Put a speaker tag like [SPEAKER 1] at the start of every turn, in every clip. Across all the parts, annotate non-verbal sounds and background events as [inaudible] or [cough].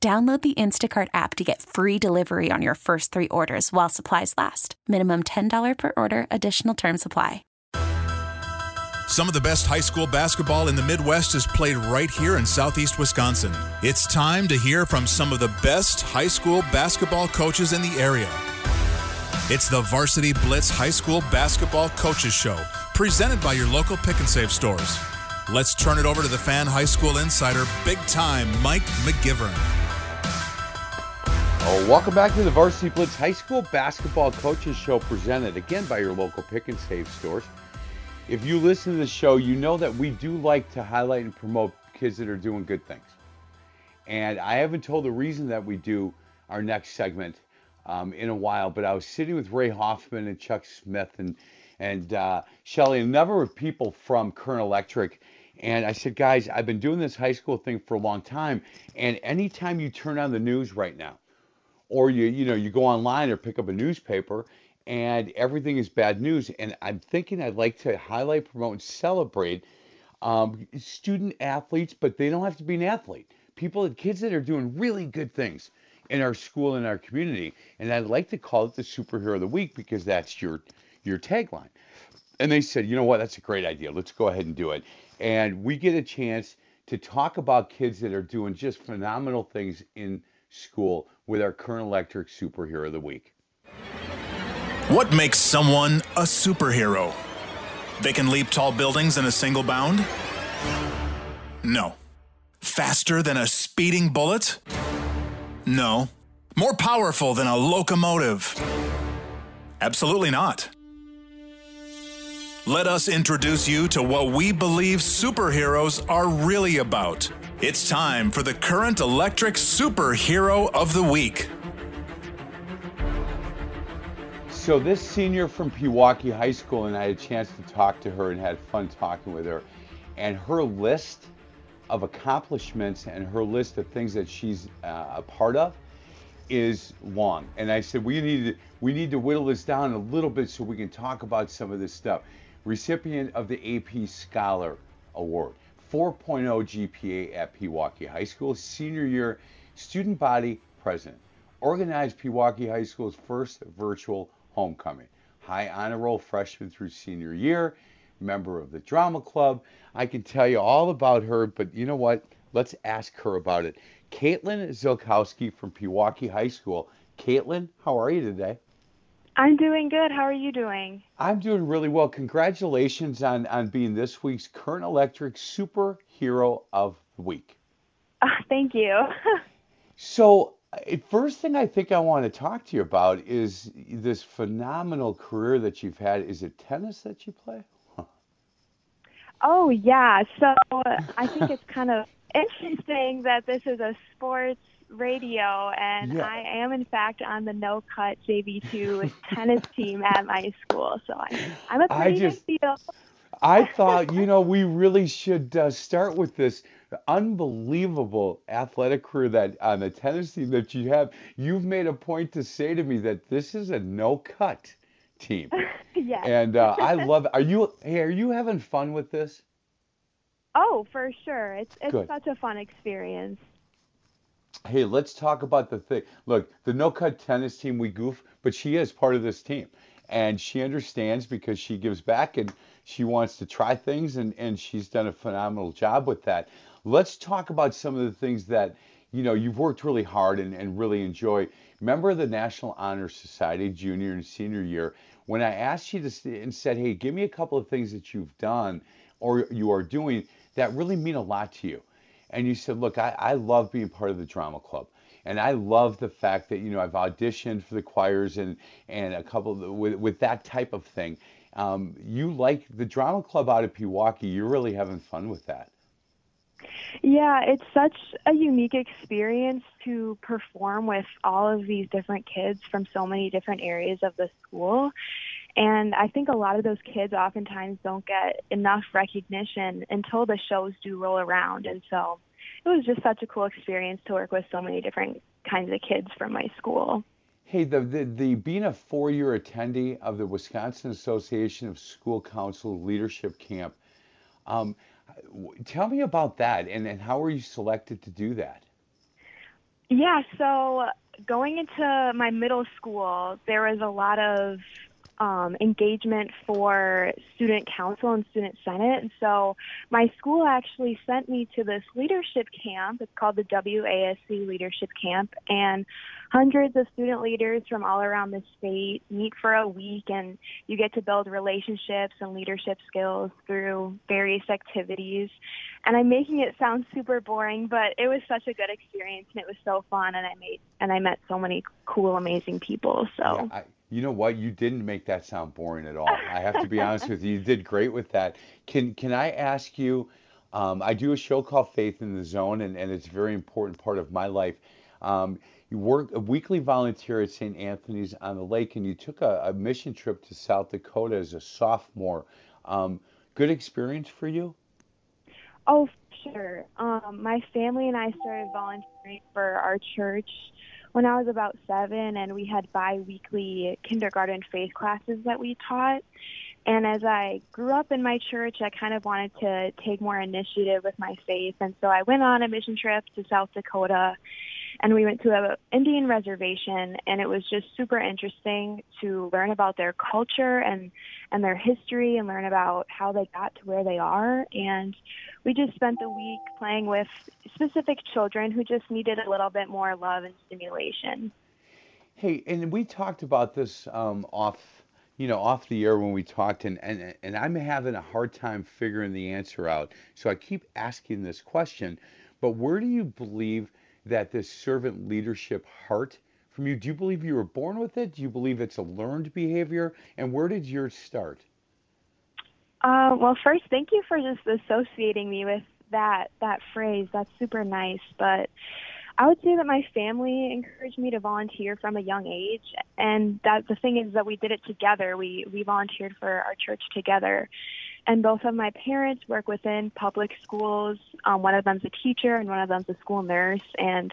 [SPEAKER 1] Download the Instacart app to get free delivery on your first three orders while supplies last. Minimum $10 per order, additional term supply.
[SPEAKER 2] Some of the best high school basketball in the Midwest is played right here in southeast Wisconsin. It's time to hear from some of the best high school basketball coaches in the area. It's the Varsity Blitz High School Basketball Coaches Show, presented by your local pick and save stores. Let's turn it over to the fan high school insider, big time Mike McGivern.
[SPEAKER 3] Oh, welcome back to the Varsity Blitz High School Basketball Coaches Show, presented again by your local pick and save stores. If you listen to the show, you know that we do like to highlight and promote kids that are doing good things. And I haven't told the reason that we do our next segment um, in a while, but I was sitting with Ray Hoffman and Chuck Smith and and uh, Shelly, a number of people from Current Electric. And I said, guys, I've been doing this high school thing for a long time. And anytime you turn on the news right now, or you you know you go online or pick up a newspaper and everything is bad news. And i'm thinking i'd like to highlight promote and celebrate um, student athletes but they don't have to be an athlete. People and kids that are doing really good things in our school and our community. And i'd like to call it the superhero of the week because that's your your tagline. And they said you know what? That's a great idea. Let's go ahead and do it. And we get a chance to talk about kids that are doing just phenomenal things in school with our current electric superhero of the week.
[SPEAKER 2] What makes someone a superhero? They can leap tall buildings in a single bound? No. Faster than a speeding bullet? No. More powerful than a locomotive? Absolutely not. Let us introduce you to what we believe superheroes are really about. It's time for the current electric superhero of the week.
[SPEAKER 3] So, this senior from Pewaukee High School, and I had a chance to talk to her and had fun talking with her. And her list of accomplishments and her list of things that she's uh, a part of is long. And I said, we need to, we need to whittle this down a little bit so we can talk about some of this stuff. Recipient of the AP Scholar Award. 4.0 GPA at Pewaukee High School, senior year student body president. Organized Pewaukee High School's first virtual homecoming. High honor roll freshman through senior year, member of the drama club. I can tell you all about her, but you know what? Let's ask her about it. Caitlin Zilkowski from Pewaukee High School. Caitlin, how are you today?
[SPEAKER 4] I'm doing good. How are you doing?
[SPEAKER 3] I'm doing really well. Congratulations on, on being this week's Current Electric Superhero of the Week.
[SPEAKER 4] Uh, thank you. [laughs]
[SPEAKER 3] so, uh, first thing I think I want to talk to you about is this phenomenal career that you've had. Is it tennis that you play?
[SPEAKER 4] Oh, yeah. So, I think [laughs] it's kind of interesting that this is a sports radio, and yeah. I am in fact on the No Cut JV2 [laughs] tennis team at my school. So I, I'm a pretty
[SPEAKER 3] just,
[SPEAKER 4] big deal.
[SPEAKER 3] I thought, you know, we really should uh, start with this unbelievable athletic career that on the tennis team that you have. You've made a point to say to me that this is a no cut team. [laughs]
[SPEAKER 4] yes.
[SPEAKER 3] And uh, I [laughs] love it. Are you hey, are you having fun with this?
[SPEAKER 4] Oh, for sure. It's it's
[SPEAKER 3] Good.
[SPEAKER 4] such a fun experience.
[SPEAKER 3] Hey, let's talk about the thing. Look, the no cut tennis team, we goof, but she is part of this team. And she understands because she gives back and she wants to try things and, and she's done a phenomenal job with that. Let's talk about some of the things that, you know, you've worked really hard and, and really enjoy. Remember the National Honor Society junior and senior year when I asked you to and said, hey, give me a couple of things that you've done or you are doing that really mean a lot to you. And you said, look, I, I love being part of the drama club. And I love the fact that, you know, I've auditioned for the choirs and, and a couple of, with, with that type of thing. Um, you like the drama club out of Pewaukee. You're really having fun with that.
[SPEAKER 4] Yeah, it's such a unique experience to perform with all of these different kids from so many different areas of the school. And I think a lot of those kids oftentimes don't get enough recognition until the shows do roll around. And so it was just such a cool experience to work with so many different kinds of kids from my school.
[SPEAKER 3] Hey, the, the, the being a four-year attendee of the Wisconsin Association of School Council Leadership Camp, um, tell me about that and, and how were you selected to do that?
[SPEAKER 4] Yeah, so going into my middle school, there was a lot of um, engagement for student council and student senate. And so my school actually sent me to this leadership camp. It's called the WASC Leadership Camp. And hundreds of student leaders from all around the state meet for a week and you get to build relationships and leadership skills through various activities. And I'm making it sound super boring, but it was such a good experience and it was so fun and I made and I met so many cool amazing people. So
[SPEAKER 3] yeah, I, you know what? You didn't make that sound boring at all. I have to be honest with you. You did great with that. Can can I ask you? Um, I do a show called Faith in the Zone, and, and it's a very important part of my life. Um, you work a weekly volunteer at St. Anthony's on the Lake, and you took a, a mission trip to South Dakota as a sophomore. Um, good experience for you?
[SPEAKER 4] Oh, sure. Um, my family and I started volunteering for our church when I was about seven, and we had bi weekly kindergarten faith classes that we taught. And as I grew up in my church, I kind of wanted to take more initiative with my faith. And so I went on a mission trip to South Dakota and we went to a Indian reservation and it was just super interesting to learn about their culture and and their history and learn about how they got to where they are and we just spent the week playing with specific children who just needed a little bit more love and stimulation.
[SPEAKER 3] Hey, and we talked about this um, off you know, off the air when we talked, and, and, and I'm having a hard time figuring the answer out. So I keep asking this question, but where do you believe that this servant leadership heart from you? Do you believe you were born with it? Do you believe it's a learned behavior? And where did yours start?
[SPEAKER 4] Uh, well, first, thank you for just associating me with that that phrase. That's super nice. But I would say that my family encouraged me to volunteer from a young age, and that the thing is that we did it together. We we volunteered for our church together, and both of my parents work within public schools. Um, one of them's a teacher, and one of them's a school nurse. And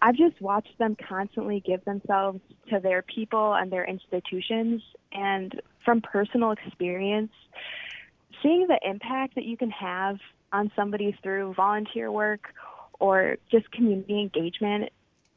[SPEAKER 4] I've just watched them constantly give themselves to their people and their institutions. And from personal experience, seeing the impact that you can have on somebody through volunteer work or just community engagement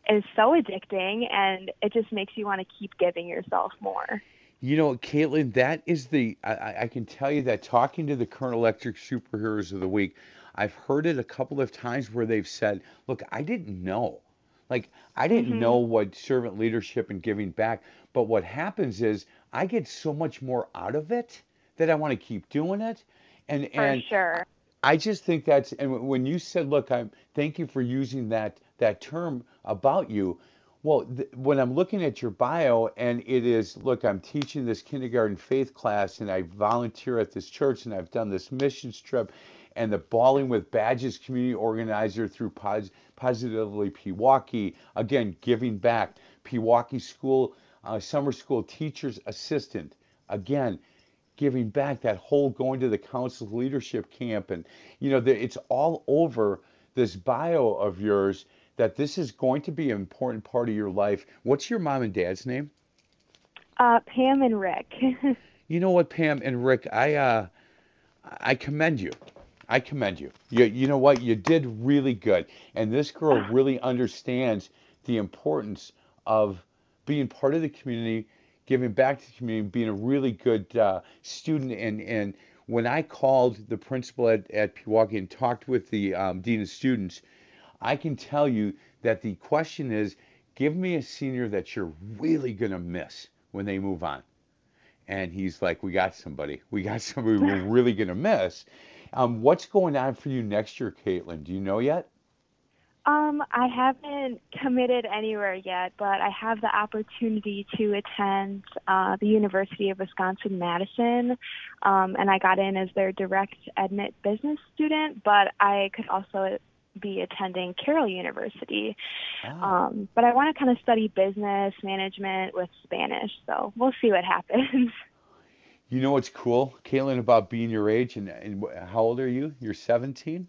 [SPEAKER 4] is so addicting and it just makes you want to keep giving yourself more.
[SPEAKER 3] You know, Caitlin, that is the, I, I, can tell you that talking to the Current Electric Superheroes of the Week, I've heard it a couple of times where they've said, look, I didn't know. Like, I didn't mm-hmm. know what servant leadership and giving back. But what happens is I get so much more out of it that I want to keep doing it. And,
[SPEAKER 4] for
[SPEAKER 3] and
[SPEAKER 4] sure.
[SPEAKER 3] I just think that's, and when you said, look, I'm, thank you for using that, that term about you well, th- when I'm looking at your bio and it is, look, I'm teaching this kindergarten faith class and I volunteer at this church and I've done this missions trip and the Balling with Badges community organizer through Pos- Positively Pewaukee, again, giving back. Pewaukee School, uh, summer school teacher's assistant, again, giving back, that whole going to the council leadership camp, and you know, the, it's all over this bio of yours that this is going to be an important part of your life. What's your mom and dad's name?
[SPEAKER 4] Uh, Pam and Rick. [laughs]
[SPEAKER 3] you know what, Pam and Rick, I uh, I commend you. I commend you. You you know what? You did really good, and this girl really understands the importance of being part of the community, giving back to the community, being a really good uh, student. And, and when I called the principal at, at Pewaukee and talked with the um, dean of students, I can tell you that the question is give me a senior that you're really going to miss when they move on. And he's like, We got somebody. We got somebody we're [laughs] really going to miss. Um, what's going on for you next year, Caitlin? Do you know yet?
[SPEAKER 4] Um, I haven't committed anywhere yet, but I have the opportunity to attend uh, the University of Wisconsin Madison, um, and I got in as their direct admit business student. But I could also be attending Carroll University. Ah. Um, but I want to kind of study business management with Spanish, so we'll see what happens. [laughs]
[SPEAKER 3] You know what's cool, Caitlin, about being your age and, and how old are you? You're 17.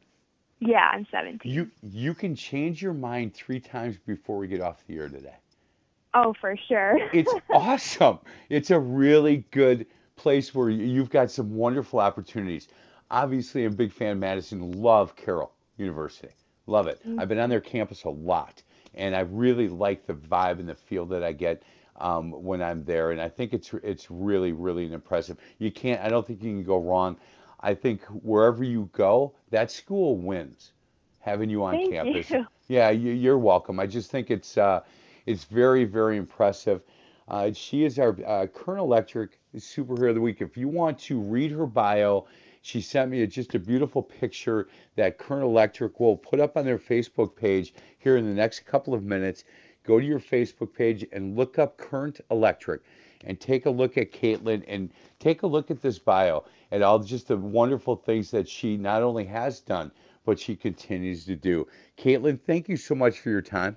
[SPEAKER 4] Yeah, I'm 17.
[SPEAKER 3] You you can change your mind three times before we get off the air today.
[SPEAKER 4] Oh, for sure. [laughs]
[SPEAKER 3] it's awesome. It's a really good place where you've got some wonderful opportunities. Obviously, I'm a big fan of Madison. Love Carroll University. Love it. Mm-hmm. I've been on their campus a lot, and I really like the vibe and the feel that I get um, when I'm there. And I think it's it's really really impressive. You can't. I don't think you can go wrong. I think wherever you go, that school wins having you on
[SPEAKER 4] Thank
[SPEAKER 3] campus.
[SPEAKER 4] You.
[SPEAKER 3] Yeah, you, are welcome. I just think it's uh, it's very very impressive. Uh, she is our uh, Current Electric Superhero of the Week. If you want to read her bio, she sent me a, just a beautiful picture that Current Electric will put up on their Facebook page here in the next couple of minutes. Go to your Facebook page and look up Current Electric and take a look at Caitlin and take a look at this bio and all just the wonderful things that she not only has done, but she continues to do. Caitlin, thank you so much for your time.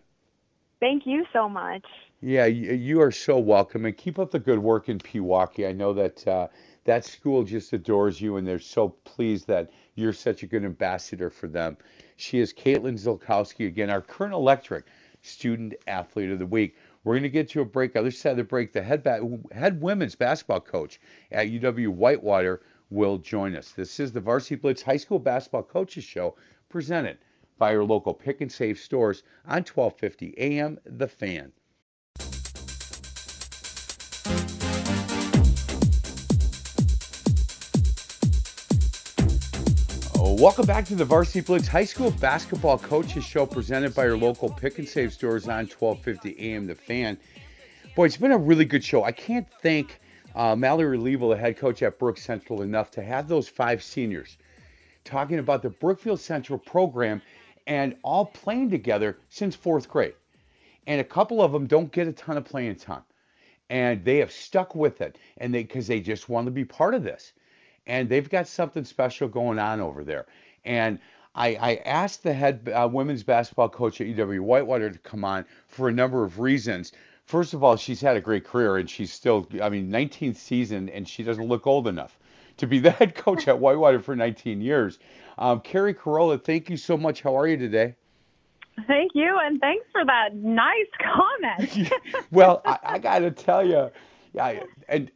[SPEAKER 4] Thank you so much.
[SPEAKER 3] Yeah, you, you are so welcome, and keep up the good work in Pewaukee. I know that uh, that school just adores you, and they're so pleased that you're such a good ambassador for them. She is Caitlin Zilkowski again, our current Electric Student Athlete of the Week. We're going to get to a break. Other side of the break, the head, ba- head women's basketball coach at UW Whitewater will join us. This is the Varsity Blitz High School Basketball Coaches Show presented by your local pick and save stores on 1250 AM The Fan. Uh, welcome back to the Varsity Blitz High School Basketball Coaches Show presented by your local pick and save stores on 1250 AM The Fan. Boy, it's been a really good show. I can't thank uh, Mallory Level, the head coach at Brook Central, enough to have those five seniors talking about the Brookfield Central program and all playing together since fourth grade. And a couple of them don't get a ton of playing time. And they have stuck with it and they because they just want to be part of this. And they've got something special going on over there. And I, I asked the head uh, women's basketball coach at UW Whitewater to come on for a number of reasons first of all, she's had a great career and she's still, I mean, 19th season and she doesn't look old enough to be [laughs] the head coach at Whitewater for 19 years. Um, Keri Carollo, thank you so much. How are you today?
[SPEAKER 5] Thank you, and thanks for that nice comment. [laughs]
[SPEAKER 3] well, I, I [laughs] got to tell you, yeah, and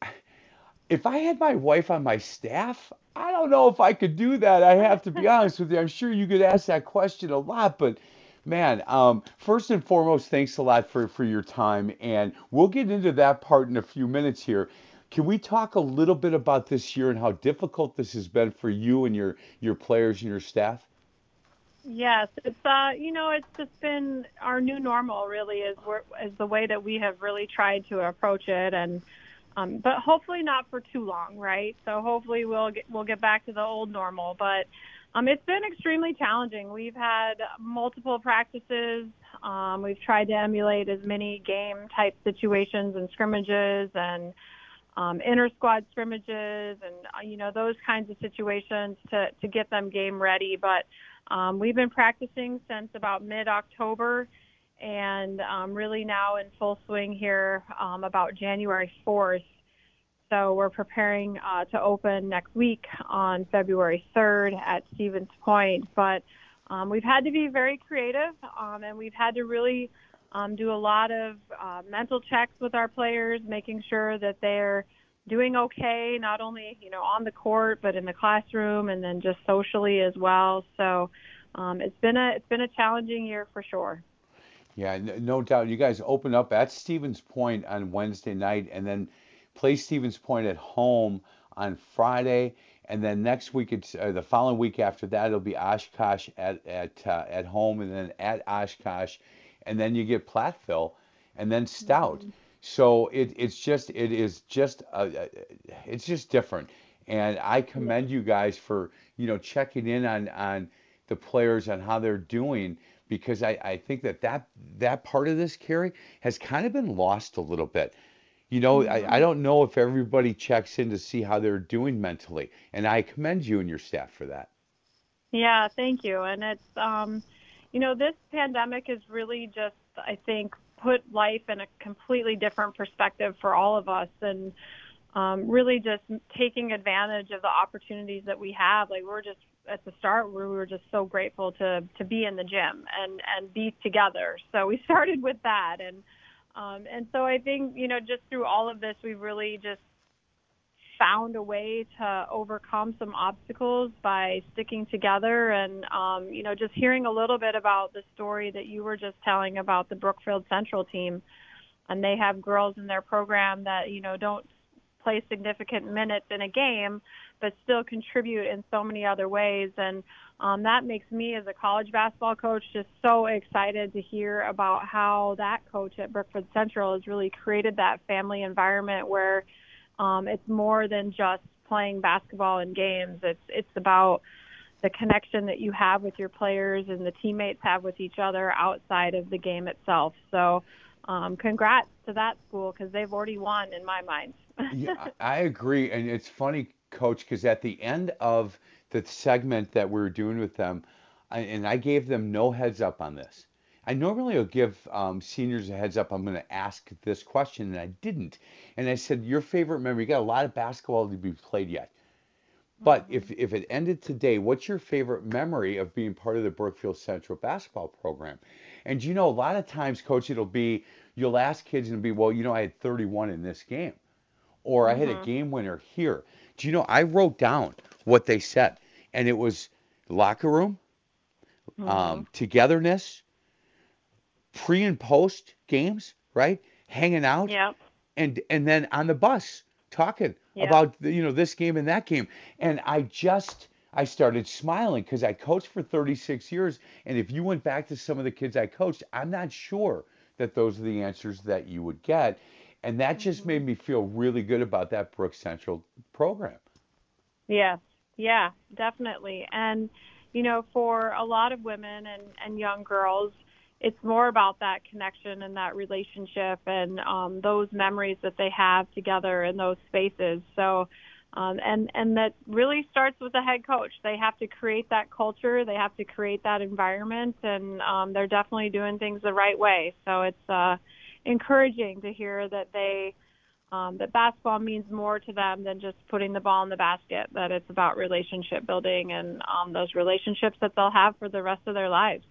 [SPEAKER 3] if I had my wife on my staff, I don't know if I could do that. I have to be honest with you. I'm sure you could ask that question a lot, but Man, um, first and foremost, thanks a lot for, for your time. And we'll get into that part in a few minutes here. Can we talk a little bit about this year and how difficult this has been for you and your, your players and your staff?
[SPEAKER 5] Yes, it's uh, you know, it's just been our new normal. Really, is is the way that we have really tried to approach it, and um, but hopefully not for too long, right? So hopefully we'll get we'll get back to the old normal. But um, it's been extremely challenging. We've had multiple practices. Um, we've tried to emulate as many game type situations and scrimmages and um, inter squad scrimmages and uh, you know those kinds of situations to to get them game ready. But um, we've been practicing since about mid October and um, really now in full swing here um, about January 4th. So we're preparing uh, to open next week on February 3rd at Stevens Point. But um, we've had to be very creative, um, and we've had to really um, do a lot of uh, mental checks with our players, making sure that they're doing okay, not only you know on the court but in the classroom, and then just socially as well. So um, it's been a it's been a challenging year for sure.
[SPEAKER 3] Yeah, no doubt. You guys open up at Stevens Point on Wednesday night, and then play Stevens Point at home on Friday, and then next week it's uh, the following week after that it'll be Oshkosh at at uh, at home, and then at Oshkosh, and then you get Platteville, and then Stout. Mm-hmm. So it, it's just it is just uh, uh it's just different, and I commend you guys for you know checking in on on the players on how they're doing because I, I think that, that that part of this Keri has kind of been lost a little bit. You know. I, I mm-hmm. don't know if everybody checks in to see how they're doing mentally, and I commend you and your staff for that.
[SPEAKER 5] Yeah, thank you. And it's, um, you know, this pandemic has really just, I think, put life in a completely different perspective for all of us, and um, really just taking advantage of the opportunities that we have. Like we're just at the start, we were just so grateful to to be in the gym and and be together. So we [laughs] started with that and um, and so I think, you know, just through all of this, we've really just found a way to overcome some obstacles by sticking together and, um, you know, just hearing a little bit about the story that you were just telling about the Brookfield Central team. And they have girls in their program that, you know, don't play significant minutes in a game, but still contribute in so many other ways. And um, that makes me, as a college basketball coach, just so excited to hear about how that coach at Brookfield Central has really created that family environment where um, it's more than just playing basketball and games. It's it's about the connection that you have with your players and the teammates have with each other outside of the game itself. So, um, congrats to that school because they've already won in my mind. [laughs]
[SPEAKER 3] yeah, I agree, and it's funny, Coach, because at the end of the segment that we were doing with them, I, and I gave them no heads up on this. I normally will give um, seniors a heads up. I'm going to ask this question, and I didn't. And I said, "Your favorite memory? You got a lot of basketball to be played yet, but mm-hmm. if if it ended today, what's your favorite memory of being part of the Brookfield Central basketball program?" And you know, a lot of times, coach, it'll be you'll ask kids and it'll be, "Well, you know, I had 31 in this game, or mm-hmm. I had a mm-hmm. game winner here." Do you know? I wrote down what they said and it was locker room, mm-hmm. um, togetherness, pre and post games, right? Hanging out,
[SPEAKER 5] yep.
[SPEAKER 3] and and then on the bus talking about you know this game and that game, and I just I started smiling because I coached for 36 years, and if you went back to some of the kids I coached, I'm not sure that those are the answers that you would get. And that just mm-hmm. made me feel really good about that Brook Central program.
[SPEAKER 5] Yeah, yeah, definitely. And, you know, for a lot of women and, and young girls, it's more about that connection and that relationship and um, those memories that they have together in those spaces. So, um, and and that really starts with the head coach. They have to create that culture. They have to create that environment, and um, they're definitely doing things the right way. So it's uh, encouraging to hear that they um, that basketball means more to them than just putting the ball in the basket, that it's about relationship building and um, those relationships that they'll have for the rest of their lives.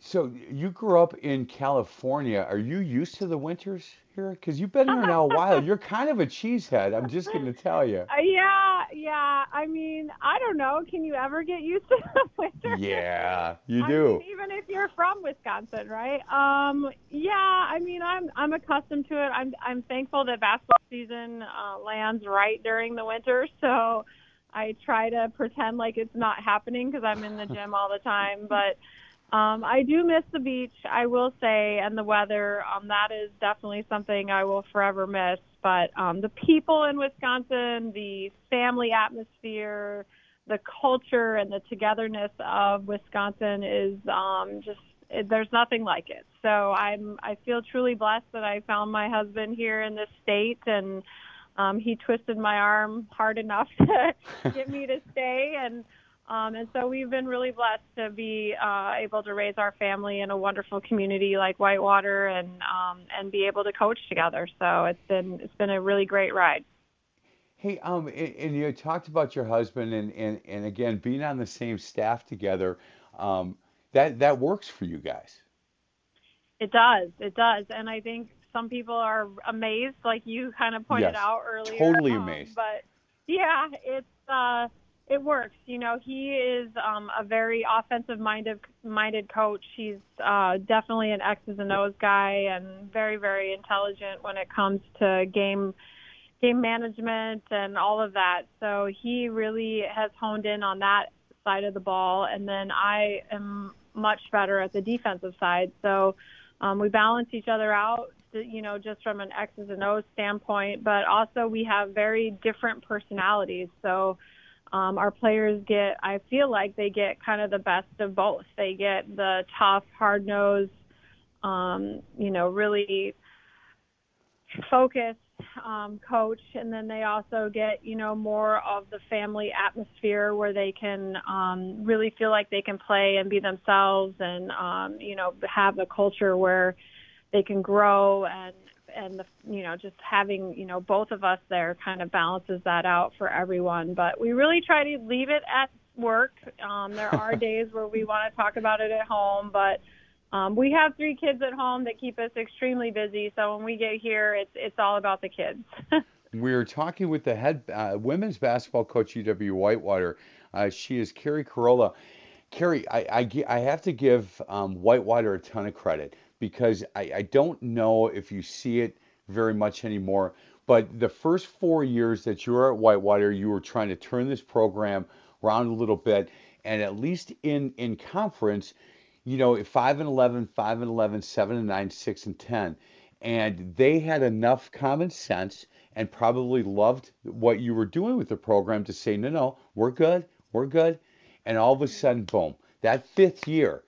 [SPEAKER 3] So you grew up in California. Are you used to the winters here? Because you've been here now a while. [laughs] You're kind of a cheesehead. I'm just going to tell you.
[SPEAKER 5] Uh, yeah, yeah. I mean, I don't know. Can you ever get used to [laughs] the winter?
[SPEAKER 3] Yeah, [laughs] you
[SPEAKER 5] I
[SPEAKER 3] do.
[SPEAKER 5] Mean, even if you're from Wisconsin, right? Um, yeah. I mean, I'm I'm accustomed to it. I'm I'm thankful that basketball season uh, lands right during the winter, [laughs] so I try to pretend like it's not happening because I'm in the gym all the time, but. Um, I do miss the beach, I will say, and the weather. Um, that is definitely something I will forever miss. But um, the people in Wisconsin, the family atmosphere, the culture, and the togetherness of Wisconsin is um, just it, there's nothing like it. So I'm I feel truly blessed that I found my husband here in this state and. Um, he twisted my arm hard enough [laughs] to get me to stay, and um, and so we've been really blessed to be uh, able to raise our family in a wonderful community like Whitewater and um, and be able to coach together. So it's been it's been a really great ride.
[SPEAKER 3] Hey, um, and, and you talked about your husband, and, and and again being on the same staff together, um, that that works for you guys.
[SPEAKER 5] It does. It does. And I think some people are amazed, like you kind of pointed
[SPEAKER 3] Yes,
[SPEAKER 5] out earlier.
[SPEAKER 3] totally
[SPEAKER 5] Um,
[SPEAKER 3] amazed.
[SPEAKER 5] But yeah, it's uh, it works. You know, he is um, a very offensive minded minded coach. He's uh, definitely an X's and O's guy, and very very intelligent when it comes to game game management and all of that. So he really has honed in on that side of the ball, and then I am much better at the defensive side. So um, we balance each other out, you know, just from an X's and O's standpoint, but also we have very different personalities. So um, our players get, I feel like they get kind of the best of both. They get the tough, hard nosed, um, you know, really focused um, coach, and then they also get you know more of the family atmosphere where they can um, really feel like they can play and be themselves, and um, you know have a culture where they can grow and and the you know just having you know both of us there kind of balances that out for everyone. But we really try to leave it at work. Um, there are [laughs] days where we want to talk about it at home, but um, we have three kids at home that keep us extremely busy. So when we get here, it's it's all about the kids. [laughs]
[SPEAKER 3] We're talking with the head uh, women's basketball coach UW Whitewater. Uh, she is Keri Carollo. Keri, I, I, I have to give um, Whitewater a ton of credit because I, I don't know if you see it very much anymore. But the first four years that you were at Whitewater, you were trying to turn this program around a little bit, and at least in in conference, you know, five and 11, five and 11, seven and nine, six and 10. And they had enough common sense and probably loved what you were doing with the program to say, no, no, we're good, we're good. And all of a sudden, boom, that fifth year,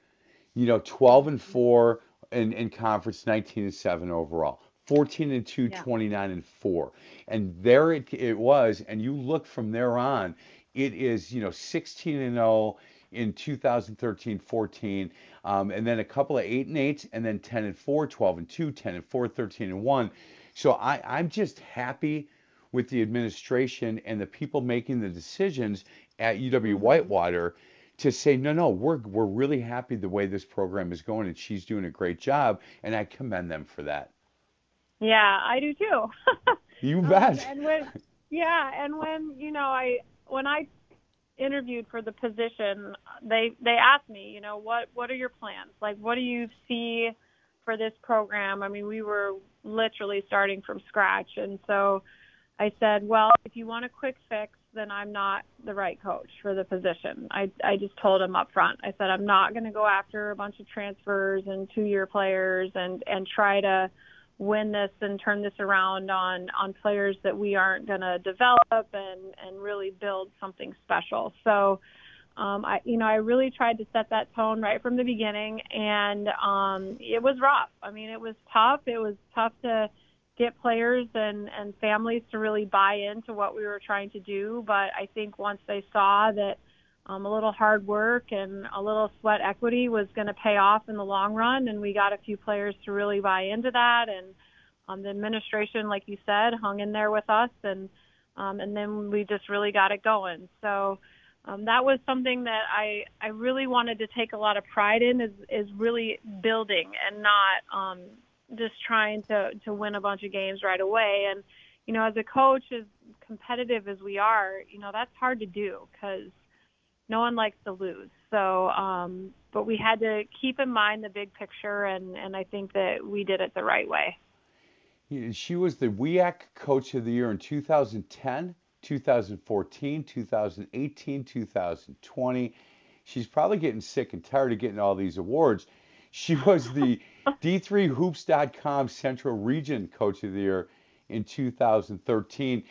[SPEAKER 3] you know, 12 and 4 in, in conference, 19 and 7 overall. 14 and 2,
[SPEAKER 5] Yeah.
[SPEAKER 3] 29 and 4. And there it, it was. And you look from there on, it is, you know, 16 and 0 in 2013 14 um, and then a couple of 8 and 8 and then 10 and 4 12 and 2 10 and 4 13 and 1 so I, i'm just happy with the administration and the people making the decisions at uw whitewater to say no no we're, we're really happy the way this program is going and she's doing a great job and i commend them for that
[SPEAKER 5] yeah, I do too. [laughs]
[SPEAKER 3] you
[SPEAKER 5] Um,
[SPEAKER 3] bet
[SPEAKER 5] and when, yeah, and when you know, I when I interviewed for the position, they they asked me, you know, what what are your plans? Like, what do you see for this program? I mean, we were literally starting from scratch, and so I said, well, if you want a quick fix, then I'm not the right coach for the position. I I just told him up front. I said I'm not going to go after a bunch of transfers and two year players and and try to win this and turn this around on on players that we aren't going to develop and and really build something special. So um I you know I really tried to set that tone right from the beginning and um it was rough. I mean it was tough. It was tough to get players and and families to really buy into what we were trying to do, but I think once they saw that um, a little hard work and a little sweat equity was going to pay off in the long run. And we got a few players to really buy into that. And um, the administration, like you said, hung in there with us. And um, and then we just really got it going. So um, that was something that I I really wanted to take a lot of pride in is is really building and not um, just trying to to win a bunch of games right away. And you know, as a coach, as competitive as we are, you know, that's hard to do because no one likes to lose. So, um, but we had to keep in mind the big picture, and and I think that we did it the right way.
[SPEAKER 3] She was the WIAC Coach of the Year in 2010, 2014, 2018, 2020. She's probably getting sick and tired of getting all these awards. She was the [laughs] D3Hoops.com Central Region Coach of the Year in 2013.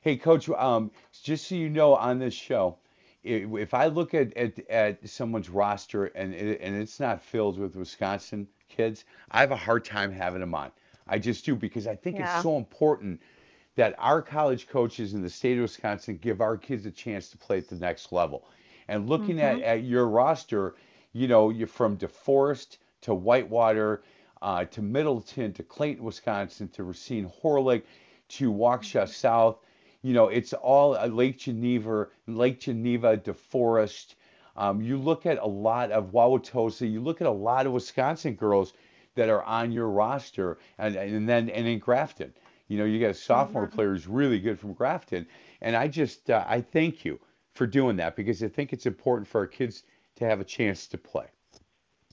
[SPEAKER 3] Hey, Coach, um, just so you know, on this show, if I look at, at, at someone's roster and, it, and it's not filled with Wisconsin kids, I have a hard time having them on. I just do because I think
[SPEAKER 5] Yeah.
[SPEAKER 3] it's so important that our college coaches in the state of Wisconsin give our kids a chance to play at the next level. And looking at, at your roster, you know, you're from DeForest to Whitewater uh, to Middleton to Clayton, Wisconsin to Racine Horlick to Waukesha South. you know, it's all uh, Lake Geneva, Lake Geneva, DeForest. Um, you look at a lot of Wauwatosa, you look at a lot of Wisconsin girls that are on your roster, and and then and in Grafton, you know, you got a sophomore mm-hmm. player who's really good from Grafton, and I just uh, I thank you for doing that because I think it's important for our kids to have a chance to play.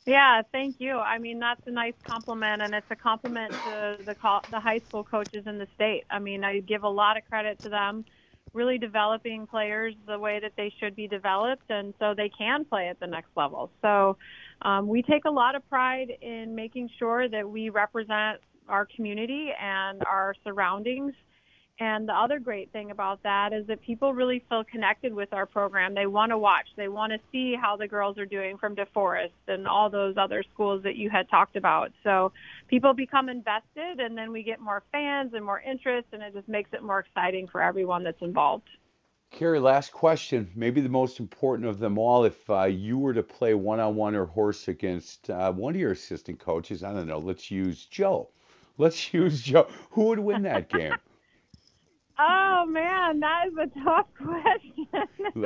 [SPEAKER 5] Yeah, thank you. I mean, that's a nice compliment, and it's a compliment to the the high school coaches in the state. I mean, I give a lot of credit to them, really developing players the way that they should be developed, and so they can play at the next level. So, um, we take a lot of pride in making sure that we represent our community and our surroundings and the other great thing about that is that people really feel connected with our program. They want to watch. They want to see how the girls are doing from DeForest and all those other schools that you had talked about. So people become invested, and then we get more fans and more interest, and it just makes it more exciting for everyone that's involved.
[SPEAKER 3] Keri, last question, maybe the most important of them all. If uh, you were to play one on one or horse against uh, one of your assistant coaches, I don't know, let's use Joe. Let's [laughs] use Joe. Who would win that game?
[SPEAKER 5] Oh man, that is a tough [laughs] question.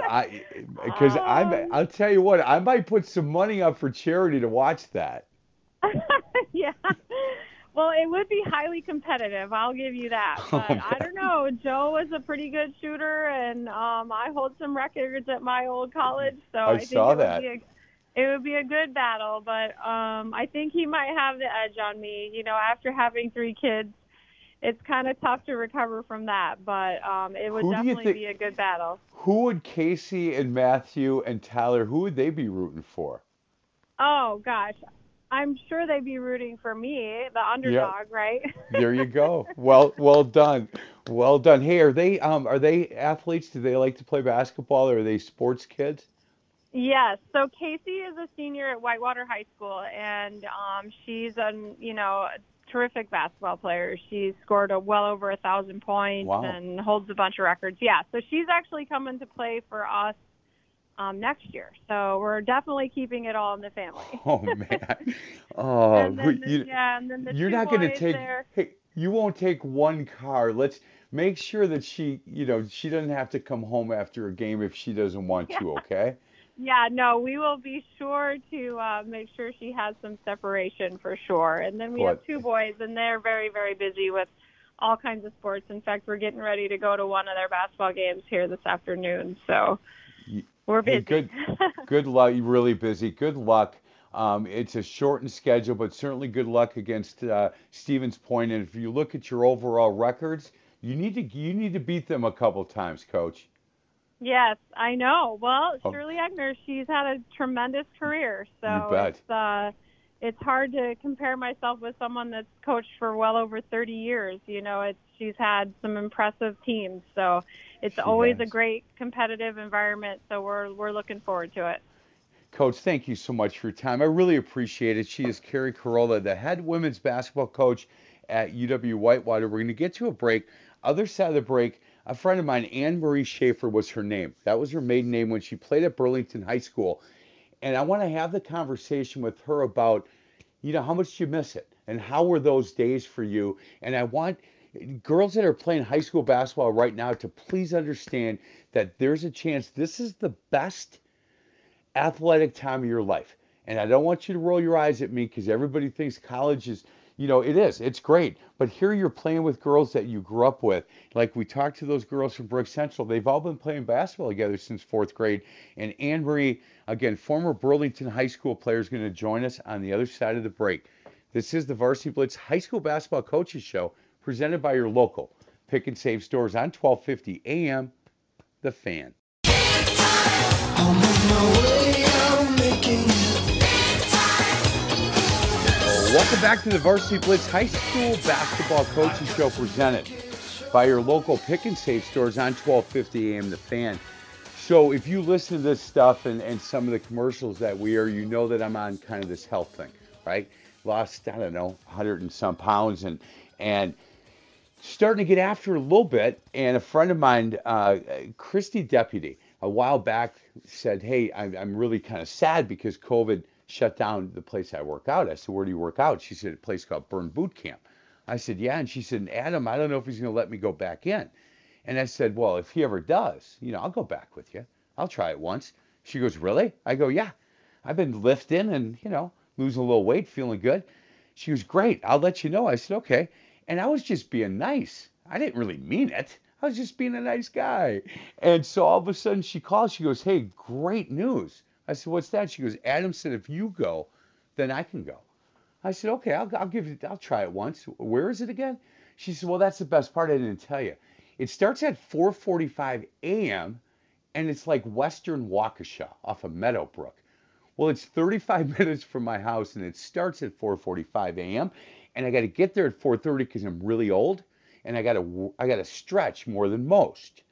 [SPEAKER 3] I because um, I I'll tell you what, I might put some money up for charity to watch that. [laughs]
[SPEAKER 5] yeah. Well, it would be highly competitive. I'll give you that. [laughs] Oh, but oh, I don't know. Joe was a pretty good shooter, and um, I hold some records at my old college, so I, I think saw it that. Would be a, it would be a good battle. But um, I think he might have the edge on me. You know, after having three kids, it's kind of tough to recover from that, but um, it would definitely think, be a good battle.
[SPEAKER 3] Who would Casey and Matthew and Tyler? Who would they be rooting for?
[SPEAKER 5] Oh gosh, I'm sure they'd be rooting for me, the underdog, yep. right? [laughs]
[SPEAKER 3] there you go. Well, well done, well done. Hey, are they um are they athletes? Do they like to play basketball, or are they sports kids?
[SPEAKER 5] Yes. So Casey is a senior at Whitewater High School, and um, she's a you know terrific basketball player. She's scored a well over a thousand points wow. and holds a bunch of records. Yeah, so she's actually coming to play for us um, next year. So we're definitely keeping it all in the family. [laughs]
[SPEAKER 3] oh man. [laughs] Oh,
[SPEAKER 5] the, you, yeah, and then the
[SPEAKER 3] you're not going to take. There, hey, you won't take one car. Let's make sure that she, you know, she doesn't have to come home after a game if she doesn't want [laughs] yeah. to. Okay.
[SPEAKER 5] Yeah, no, we will be sure to uh, make sure she has some separation for sure. And then we what? have two boys, and they're very, very busy with all kinds of sports. In fact, we're getting ready to go to one of their basketball games here this afternoon. So we're busy. Hey,
[SPEAKER 3] good, [laughs] good luck. You're really busy. Good luck. Um, it's a shortened schedule, but certainly good luck against uh, Stevens Point. And if you look at your overall records, you need to you need to beat them a couple times, Coach.
[SPEAKER 5] Yes, I know. Well, oh. Shirley Egner, she's had a tremendous career, so it's uh, it's hard to compare myself with someone that's coached for well over 30 years. You know, it's she's had some impressive teams, so it's she always has. a great competitive environment. So we're we're looking forward to it.
[SPEAKER 3] Coach, thank you so much for your time. I really appreciate it. She is Keri Carollo, the head women's basketball coach at UW Whitewater. We're going to get to a break. Other side of the break a friend of mine, Anne Marie Schaefer, was her name. That was her maiden name when she played at Burlington High School. And I want to have the conversation with her about, you know, how much you miss it and how were those days for you. And I want girls that are playing high school basketball right now to please understand that there's a chance this is the best athletic time of your life. And I don't want you to roll your eyes at me because everybody thinks college is you know, it is. It's great. But here you're playing with girls that you grew up with. Like we talked to those girls from Brook Central. They've all been playing basketball together since fourth grade. And Anne Marie, again, former Burlington High School player, is going to join us on the other side of the break. This is the Varsity Blitz High School Basketball Coaches Show presented by your local pick and save stores on 1250 AM. The Fan. Welcome back to the Varsity Blitz High School Basketball Coaching Show presented by your local pick and save stores on 1250 AM The Fan. So if you listen to this stuff and, and some of the commercials that we are, you know that I'm on kind of this health thing, right? Lost, I don't know, 100 and some pounds and, and starting to get after a little bit. And a friend of mine, uh, Christy Deputy, a while back said, hey, I'm, I'm really kind of sad because COVID – shut down the place I work out. I said, Where do you work out? She said, A place called Burn Boot Camp. I said, Yeah. And she said, Adam, I don't know if he's going to let me go back in. And I said, well, if he ever does, you know, I'll go back with you. I'll try it once. She goes, really? I go, yeah. I've been lifting and, you know, losing a little weight, feeling good. She was great. I'll let you know. I said, okay. And I was just being nice. I didn't really mean it. I was just being a nice guy. And so all of a sudden she calls. She goes, hey, great news. I said, what's that? She goes, Adam said, if you go, then I can go. I said, okay, I'll, I'll give it, I'll try it once. Where is it again? She said, well, that's the best part. I didn't tell you. It starts at 4:45 a.m. and it's like Western Waukesha off of Meadowbrook. Well, it's 35 [laughs] minutes from my house and it starts at 4:45 a.m. and I got to get there at 4:30 because I'm really old and I got to I got to stretch more than most.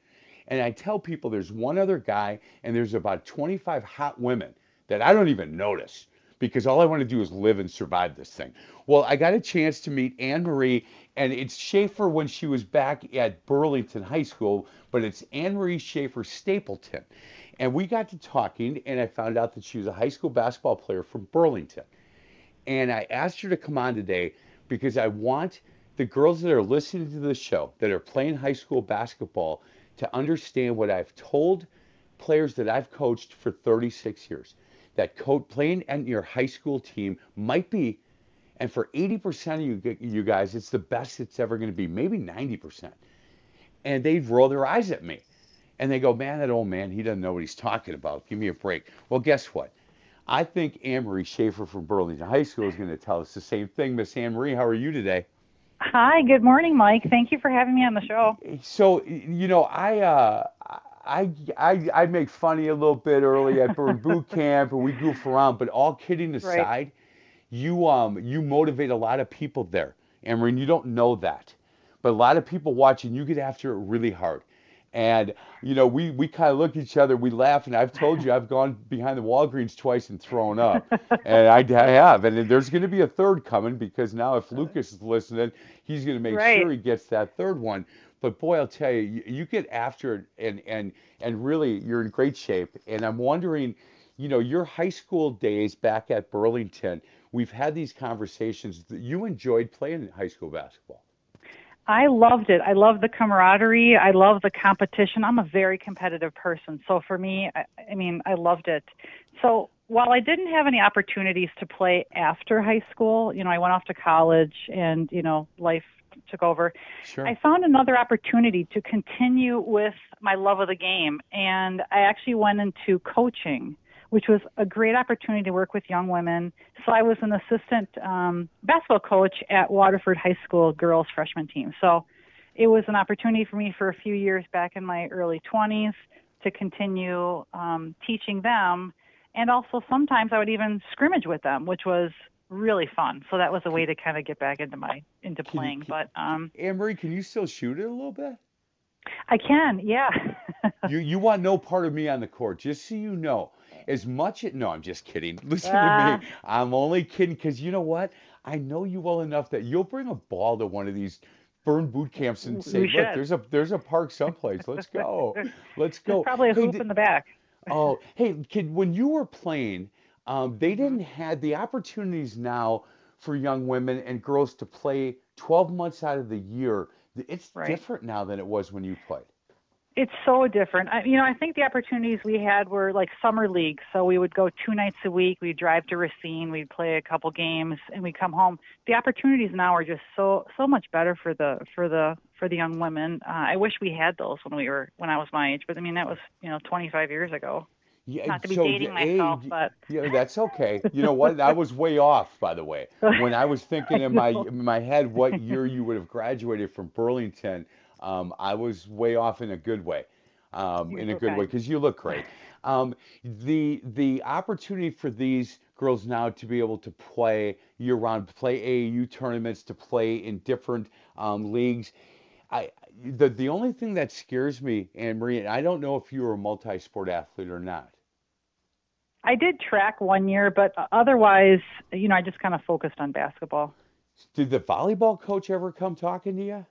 [SPEAKER 3] And I tell people there's one other guy and there's about 25 hot women that I don't even notice because all I want to do is live and survive this thing. Well, I got a chance to meet Anne Marie, and it's Schaefer when she was back at Burlington High School, but it's Anne Marie Schaefer Stapleton. And we got to talking, and I found out that she was a high school basketball player from Burlington. And I asked her to come on today because I want the girls that are listening to the show that are playing high school basketball to understand what I've told players that I've coached for 36 years that coach playing at your high school team might be, and for 80% of you, you guys, it's the best it's ever going to be, maybe 90%. And they'd roll their eyes at me. And they go, man, that old man, he doesn't know what he's talking about. Give me a break. Well, guess what? I think Anne Marie Schaefer from Burlington High School is going to tell us the same thing. Miss Anne Marie, how are you today?
[SPEAKER 6] Hi, good morning, Mike. Thank you for having me on the show.
[SPEAKER 3] So, you know, I uh, I, I, I make funny a little bit early at Burn [laughs] Boot Camp and we goof around, but all kidding aside, right. you um you motivate a lot of people there. Anne Marie, you don't know that. But a lot of people watching, you get after it really hard. And you know, we we kind of look at each other, we laugh, and I've told you I've gone behind the Walgreens twice and thrown up, and I, I have, and there's going to be a third coming because now if Lucas is listening, he's going to make right. sure he gets that third one. But boy, I'll tell you, you, you get after it, and and and really, you're in great shape. And I'm wondering, you know, your high school days back at Burlington. We've had these conversations. That you enjoyed playing high school basketball.
[SPEAKER 6] I loved it. I love the camaraderie. I love the competition. I'm a very competitive person. So for me, I, I mean, I loved it. So while I didn't have any opportunities to play after high school, you know, I went off to college and, you know, life took over,
[SPEAKER 3] sure.
[SPEAKER 6] I found another opportunity to continue with my love of the game. And I actually went into coaching, which was a great opportunity to work with young women. So I was an assistant um, basketball coach at Waterford High School girls freshman team. So it was an opportunity for me for a few years back in my early 20s to continue um, teaching them. And also sometimes I would even scrimmage with them, which was really fun. So that was a way to kind of get back into my into playing. Can, but um
[SPEAKER 3] Anne Marie, can you still shoot it a little bit?
[SPEAKER 6] I can, yeah. [laughs]
[SPEAKER 3] you you want no part of me on the court, just so you know. As much as no, I'm just kidding. [laughs] Listen to me. I'm only kidding because you know what? I know you well enough that you'll bring a ball to one of these burn boot camps and say, "Look, there's a there's a park someplace. Let's go. [laughs] Let's go."
[SPEAKER 6] There's probably a hoop hey, in the back. [laughs]
[SPEAKER 3] oh, hey, kid, when you were playing, um, they mm-hmm. didn't have the opportunities now for young women and girls to play 12 months out of the year. It's right. different now than it was when you played.
[SPEAKER 6] It's so different. I, you know, I think the opportunities we had were like summer league. So we would go two nights a week. We'd drive to Racine. We'd play a couple games, and we'd come home. The opportunities now are just so so much better for the for the for the young women. Uh, I wish we had those when we were when I was my age, but I mean that was you know 25 years ago.
[SPEAKER 3] Yeah,
[SPEAKER 6] Not to be so dating myself, but
[SPEAKER 3] yeah, that's okay. You know what? I was way off, by the way. [laughs] When I was thinking in my in my head what year you would have graduated from Burlington, um, I was way off in a good way, um, in a good way because you look great. Um, the the opportunity for these girls now to be able to play year round, play AAU tournaments, to play in different um, leagues. I the the only thing that scares me, Anne Marie, and I don't know if you were a multi-sport athlete or not.
[SPEAKER 6] I did track one year, but otherwise, you know, I just kind of focused on basketball.
[SPEAKER 3] Did the volleyball coach ever come talking to you?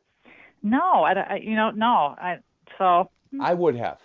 [SPEAKER 6] No, I, I you know, no. I so
[SPEAKER 3] I would have.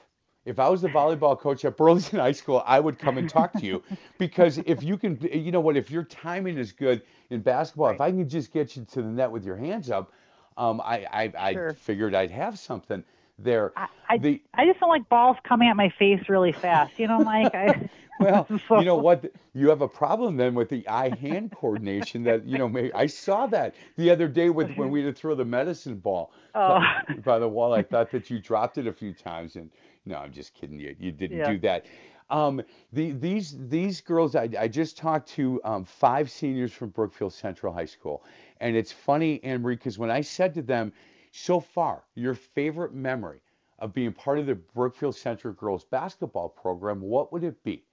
[SPEAKER 3] If I was the volleyball coach at Burlington [laughs] High School, I would come and talk to you because if you can, you know what, if your timing is good in basketball, right. if I can just get you to the net with your hands up, um, I I, I sure. figured I'd have something. There.
[SPEAKER 6] I, I,
[SPEAKER 3] the,
[SPEAKER 6] I just don't like balls coming at my face really fast. You know, Mike. I, [laughs]
[SPEAKER 3] well, [laughs]
[SPEAKER 6] so-
[SPEAKER 3] you know what? You have a problem then with the eye-hand coordination. That you know, may, I saw that the other day with when we had to throw the medicine ball
[SPEAKER 6] Oh.
[SPEAKER 3] by, by the wall. I thought that you dropped it a few times, and no, I'm just kidding. You you didn't
[SPEAKER 6] Yeah.
[SPEAKER 3] do that. Um, the, these these girls, I, I just talked to um, five seniors from Brookfield Central High School, and it's funny, Anne Marie, because when I said to them, so far, your favorite memory of being part of the Brookfield Central girls basketball program, what would it be?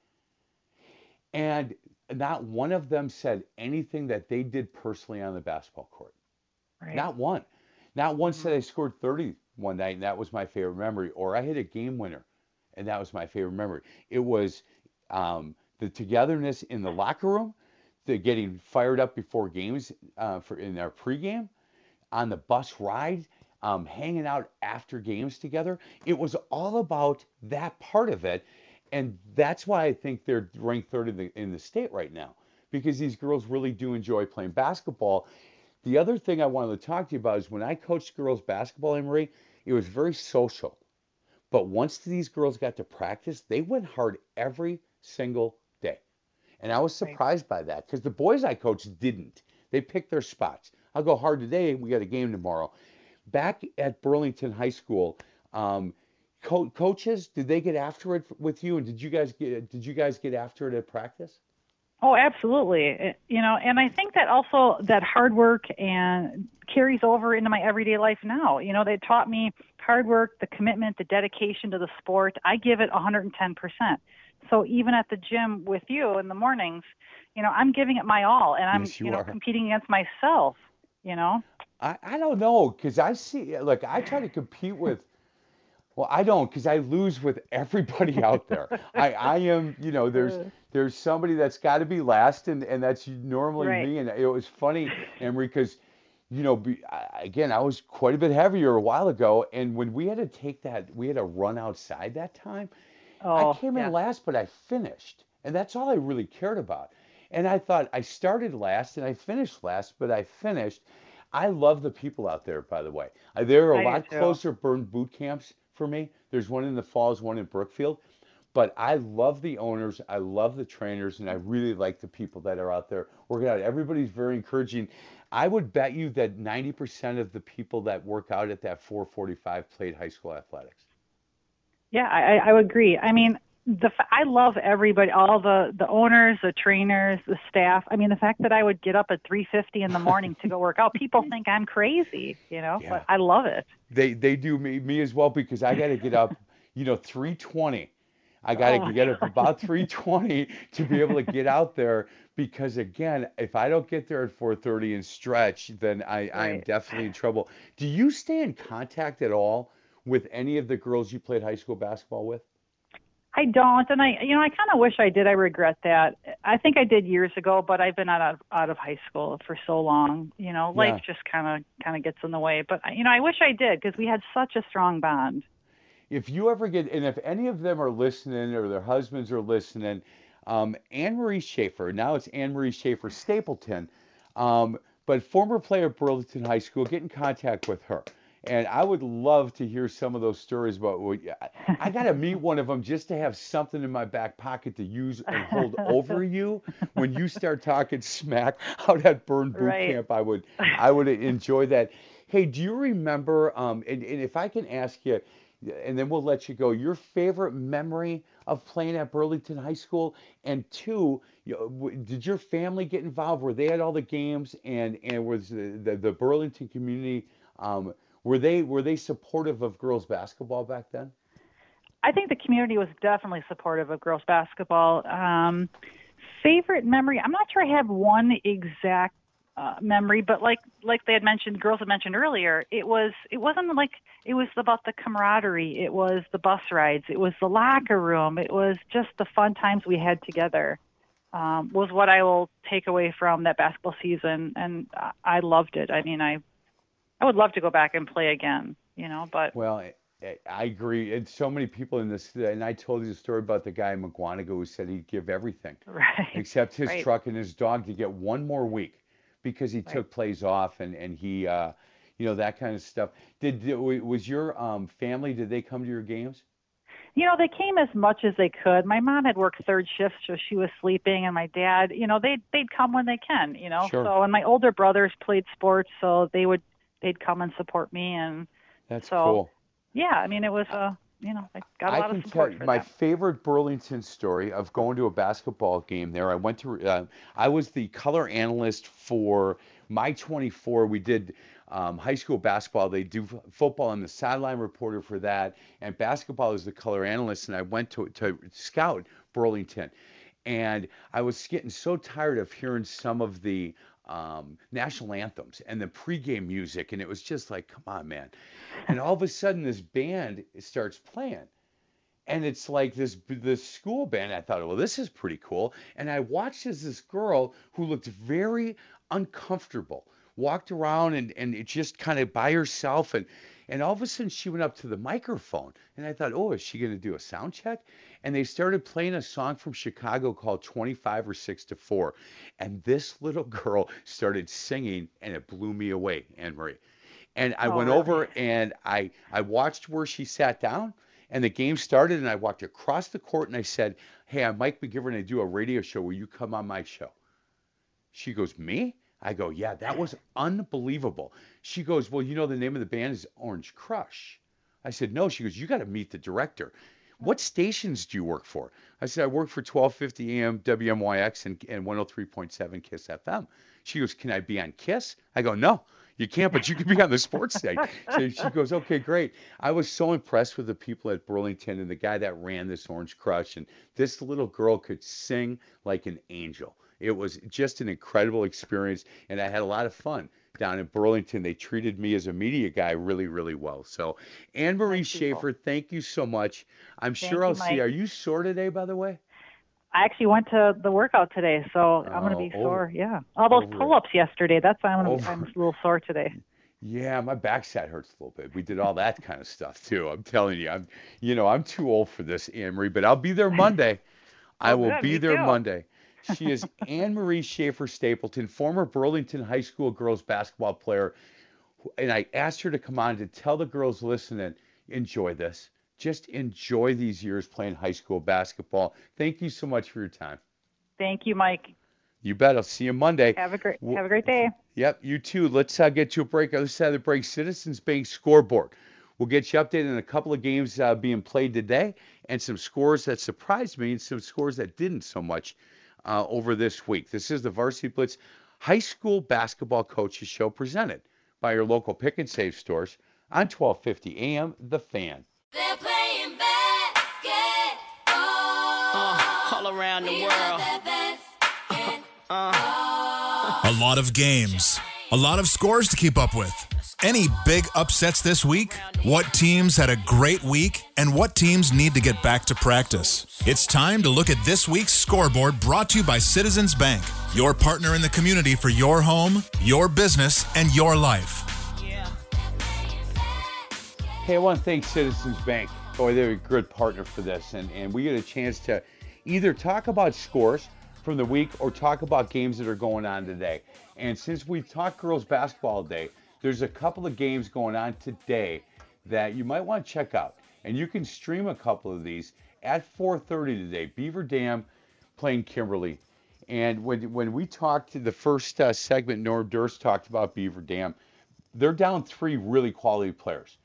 [SPEAKER 3] And not one of them said anything that they did personally on the basketball court.
[SPEAKER 6] Right.
[SPEAKER 3] Not one. Not one said I scored 30 one night and that was my favorite memory, or I hit a game winner and that was my favorite memory. It was um, the togetherness in the locker room, the getting fired up before games uh, for in our pregame, on the bus ride, um, hanging out after games together. It was all about that part of it, and that's why I think they're ranked third in the in the state right now because these girls really do enjoy playing basketball. The other thing I wanted to talk to you about is when I coached girls basketball, Anne Marie, it was very social. But once these girls got to practice, they went hard every single day. And I was surprised by that because the boys I coached didn't. They picked their spots. I'll go hard today. We got a game tomorrow. Back at Burlington High School, um, co- coaches, did they get after it with you? And did you guys get did you guys get after it at practice?
[SPEAKER 6] Oh, absolutely. You know, and I think that also that hard work and carries over into my everyday life now. You know, they taught me hard work, the commitment, the dedication to the sport. I give it 110%. So even at the gym with you in the mornings, you know, I'm giving it my all and I'm,
[SPEAKER 3] Yes, you
[SPEAKER 6] know,
[SPEAKER 3] are.
[SPEAKER 6] competing against myself, you know.
[SPEAKER 3] I, I don't know because I see like I try to compete with well I don't because I lose with everybody out there [laughs] I, I am you know there's there's somebody that's got to be last and and that's normally
[SPEAKER 6] Right.
[SPEAKER 3] me and it was funny Anne Marie because you know be, again I was quite a bit heavier a while ago and when we had to take that we had to run outside that time
[SPEAKER 6] Oh,
[SPEAKER 3] I came
[SPEAKER 6] yeah.
[SPEAKER 3] in last, but I finished. And that's all I really cared about. And I thought I started last and I finished last, but I finished. I love the people out there, by the way. Uh, There are a
[SPEAKER 6] I
[SPEAKER 3] lot closer burn boot camps for me. There's one in the falls, one in Brookfield. But I love the owners, I love the trainers, and I really like the people that are out there working out. Everybody's very encouraging. I would bet you that 90% of the people that work out at that 445 played high school athletics.
[SPEAKER 6] Yeah, I, I- I would agree. I mean, the I love everybody, all the the owners, the trainers, the staff. I mean, the fact that I would get up at 3:50 in the morning to go work out, people think I'm crazy, you know.
[SPEAKER 3] Yeah.
[SPEAKER 6] But I love it.
[SPEAKER 3] They they do me me as well because I got to get up, you know, 320. I got
[SPEAKER 6] Oh,
[SPEAKER 3] to
[SPEAKER 6] my
[SPEAKER 3] get up about 320 to be able to get out there because again, if I don't get there at 4:30 and stretch, then I I am definitely in trouble. Do you stay in contact at all with any of the girls you played high school basketball with?
[SPEAKER 6] I don't, and I, you know, I kind of wish I did. I regret that. I think I did years ago, but I've been out of out of high school for so long. You know, life
[SPEAKER 3] Yeah.
[SPEAKER 6] just kind of kind of gets in the way. But you know, I wish I did because we had such a strong bond.
[SPEAKER 3] if you ever get, and if any of them are listening or their husbands are listening, um, Anne Marie Schaefer, now it's Anne Marie Schaefer Stapleton, um, but former player at Burlington High School, get in contact with her. And I would love to hear some of those stories about what I, I got to meet one of them just to have something in my back pocket to use and hold over [laughs] you when you start talking smack [laughs] out at Burn Boot
[SPEAKER 6] Right.
[SPEAKER 3] Camp. I would, I would [laughs] enjoy that. Hey, do you remember? Um, and, and if I can ask you, and then we'll let you go. Your favorite memory of playing at Burlington High School, and two, did your family get involved? Were they at all the games, and and was the the, the Burlington community? Um, were they were they supportive of girls basketball back then?
[SPEAKER 6] I think the community was definitely supportive of girls basketball. Um, favorite memory? I'm not sure I have one exact uh, memory, but like like they had mentioned, girls had mentioned earlier, it was it wasn't like it was about the camaraderie. It was the bus rides. It was the locker room. It was just the fun times we had together. Um, was what I will take away from that basketball season, and I- I loved it. I mean, I I would love to go back and play again. You know, but
[SPEAKER 3] Well, I, agree. And so many people in this, and I told you the story about the guy in Mukwonago who said he'd give everything. [laughs]
[SPEAKER 6] right.
[SPEAKER 3] except his
[SPEAKER 6] Right.
[SPEAKER 3] truck and his dog to get one more week because he took plays off and and he uh you know that kind of stuff. Did, was your um, family? Did they come to your games?
[SPEAKER 6] You know, they came as much as they could. My mom had worked third shift, so she was sleeping, and my dad, you know, they'd they'd come when they can, you know.
[SPEAKER 3] Sure.
[SPEAKER 6] So, and my older brothers played sports, so they would they'd come and support me, and
[SPEAKER 3] That's
[SPEAKER 6] so
[SPEAKER 3] cool.
[SPEAKER 6] yeah, I mean, it was uh, you know, I got a
[SPEAKER 3] I
[SPEAKER 6] lot
[SPEAKER 3] can
[SPEAKER 6] of
[SPEAKER 3] tell
[SPEAKER 6] support
[SPEAKER 3] you
[SPEAKER 6] for
[SPEAKER 3] my
[SPEAKER 6] that.
[SPEAKER 3] favorite Burlington story of going to a basketball game there. I went to, uh, I was the color analyst for my 24. We did um, high school basketball. They do f- football. I'm the sideline reporter for that, and basketball is the color analyst. And I went to to scout Burlington, and I was getting so tired of hearing some of the um, national anthems and the pregame music, and it was just like, come on, man. And all of a sudden, this band starts playing and it's like this this school band. I thought, well, this is pretty cool. And I watched as this girl who looked very uncomfortable walked around and and it just kind of by herself and and all of a sudden she went up to the microphone and I thought, oh, is she going to do a sound check? And they started playing a song from Chicago called 25 or 6 to 4. And this little [laughs] girl started singing and it blew me away, Anne Marie. And I
[SPEAKER 6] Oh,
[SPEAKER 3] went over and I I watched where she sat down and the game started and I walked across the court and I said, "Hey, I'm Mike McGivern I do a radio show. Will you come on my show?" She goes, "Me?" I go, "Yeah, that was unbelievable." She goes, "Well, you know the name of the band is Orange Crush." I said, "No." She goes, "You got to meet the director." What stations do you work for? I said, I work for 1250 AM WMYX and, and 103.7 KISS FM. She goes, Can I be on KISS? I go, No, you can't, but you can be on the sports site. [laughs] So she goes, Okay, great. I was so impressed with the people at Burlington and the guy that ran this Orange Crush. And this little girl could sing like an angel. It was just an incredible experience. And I had a lot of fun down in Burlington. They treated me as a media guy really, really well. So, Anne Marie. Schaefer, thank you so much. I'm
[SPEAKER 6] Thank
[SPEAKER 3] sure
[SPEAKER 6] you,
[SPEAKER 3] I'll see.
[SPEAKER 6] Mike.
[SPEAKER 3] Are you sore today, by the way?
[SPEAKER 6] I actually went to the workout today, so I'm going to
[SPEAKER 3] Oh,
[SPEAKER 6] be
[SPEAKER 3] over-
[SPEAKER 6] sore. Yeah, all those pull-ups yesterday. That's why I'm, gonna, I'm a little sore today.
[SPEAKER 3] Yeah, my backside hurts a little bit. We did all that kind of stuff too. I'm telling you, I'm, you know, I'm too old for this, Anne Marie. But I'll be there [laughs] Monday. I
[SPEAKER 6] Oh,
[SPEAKER 3] will
[SPEAKER 6] good,
[SPEAKER 3] be there
[SPEAKER 6] too.
[SPEAKER 3] Monday. She is Anne Marie Schaefer Stapleton, former Burlington High School girls basketball player. And I asked her to come on to tell the girls listening, enjoy this. Just enjoy these years playing high school basketball. Thank you so much for your time.
[SPEAKER 6] Thank you, Mike.
[SPEAKER 3] You bet. I'll see you Monday.
[SPEAKER 6] Have a great have a great day.
[SPEAKER 3] Yep, you too. Let's uh, get you a break. Other side of the break, Citizens Bank scoreboard. We'll get you updated on a couple of games uh, being played today and some scores that surprised me and some scores that didn't so much uh, over this week. This is the Varsity Blitz High School Basketball Coaches Show presented by your local pick and save stores on 1250 AM The Fan.
[SPEAKER 7] They're playing basketball.
[SPEAKER 8] Uh, all around the
[SPEAKER 7] We
[SPEAKER 8] world.
[SPEAKER 7] love that basketball.
[SPEAKER 2] A lot of games, a lot of scores to keep up with. Any big upsets this week? What teams had a great week? And what teams need to get back to practice? It's time to look at this week's scoreboard brought to you by Citizens Bank, your partner in the community for your home, your business, and your life.
[SPEAKER 3] Hey, I want to thank Citizens Bank. Boy, they're a good partner for this. And, and we get a chance to either talk about scores from the week or talk about games that are going on today. And since we've talked girls basketball today, there's a couple of games going on today that you might want to check out. And you can stream a couple of these at 4:30 today. Beaver Dam playing Kimberly. And when when we talked to the first uh, segment, Norm Durst talked about Beaver Dam. They're down three really quality players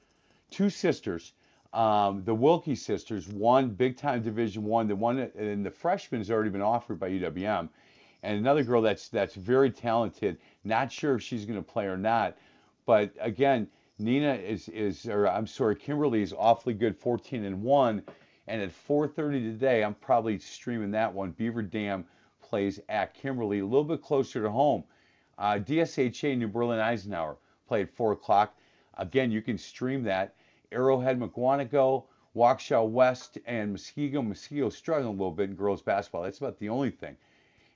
[SPEAKER 3] two sisters, um, the Wilkie sisters, one big time Division One, the one and the freshman has already been offered by UWM, and another girl that's that's very talented. Not sure if she's going to play or not, but again, Neenah is is or I'm sorry, Kimberly is awfully good, 14 and one, and at 4:30 today, I'm probably streaming that one. Beaver Dam plays at Kimberly, a little bit closer to home. Uh, DSHA New Berlin Eisenhower play at 4 o'clock. Again, you can stream that. Arrowhead, Mukwonago, Waukesha West, and Muskego. Muskego struggling a little bit in girls basketball. That's about the only thing.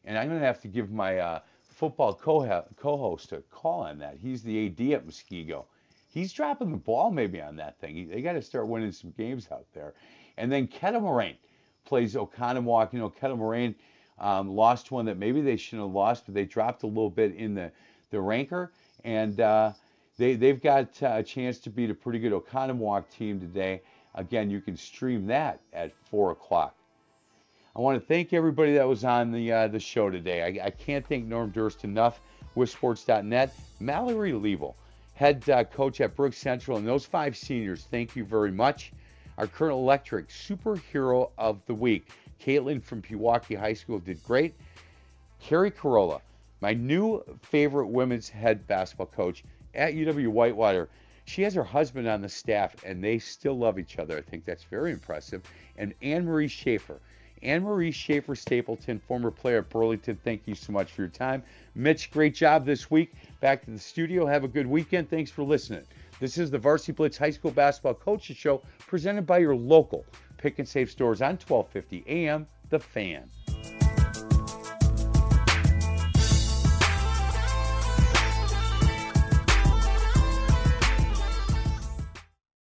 [SPEAKER 3] And I'm going to have to give my uh, football co- co-host to call on that. He's the AD at Muskego. He's dropping the ball maybe on that thing. They got to start winning some games out there. And then Kettle Moraine plays Oconomowoc. You know, Kettle Moraine um, lost one that maybe they shouldn't have lost, but they dropped a little bit in the, the ranker. And uh, They, they've got uh, a chance to beat a pretty good Oconomowoc team today. Again, you can stream that at 4 o'clock. I want to thank everybody that was on the uh, the show today. I, I, can't thank Norm Durst enough with Sports.net. Mallory Liebel, head uh, coach at Brooks Central, and those five seniors, thank you very much. Our Current Electric superhero of the week, Caitlin from Pewaukee High School, did great. Keri Carollo, my new favorite women's head basketball coach at UW Whitewater. She has her husband on the staff, and they still love each other. I think that's very impressive. And Anne Marie Schaefer Anne Marie Schaefer Stapleton, former player at Burlington, thank you so much for your time. Mitch, great job this week. Back to the studio. Have a good weekend. Thanks for listening. This is the Varsity Blitz High School Basketball Coaches Show presented by your local pick and save stores on 1250 AM The Fan.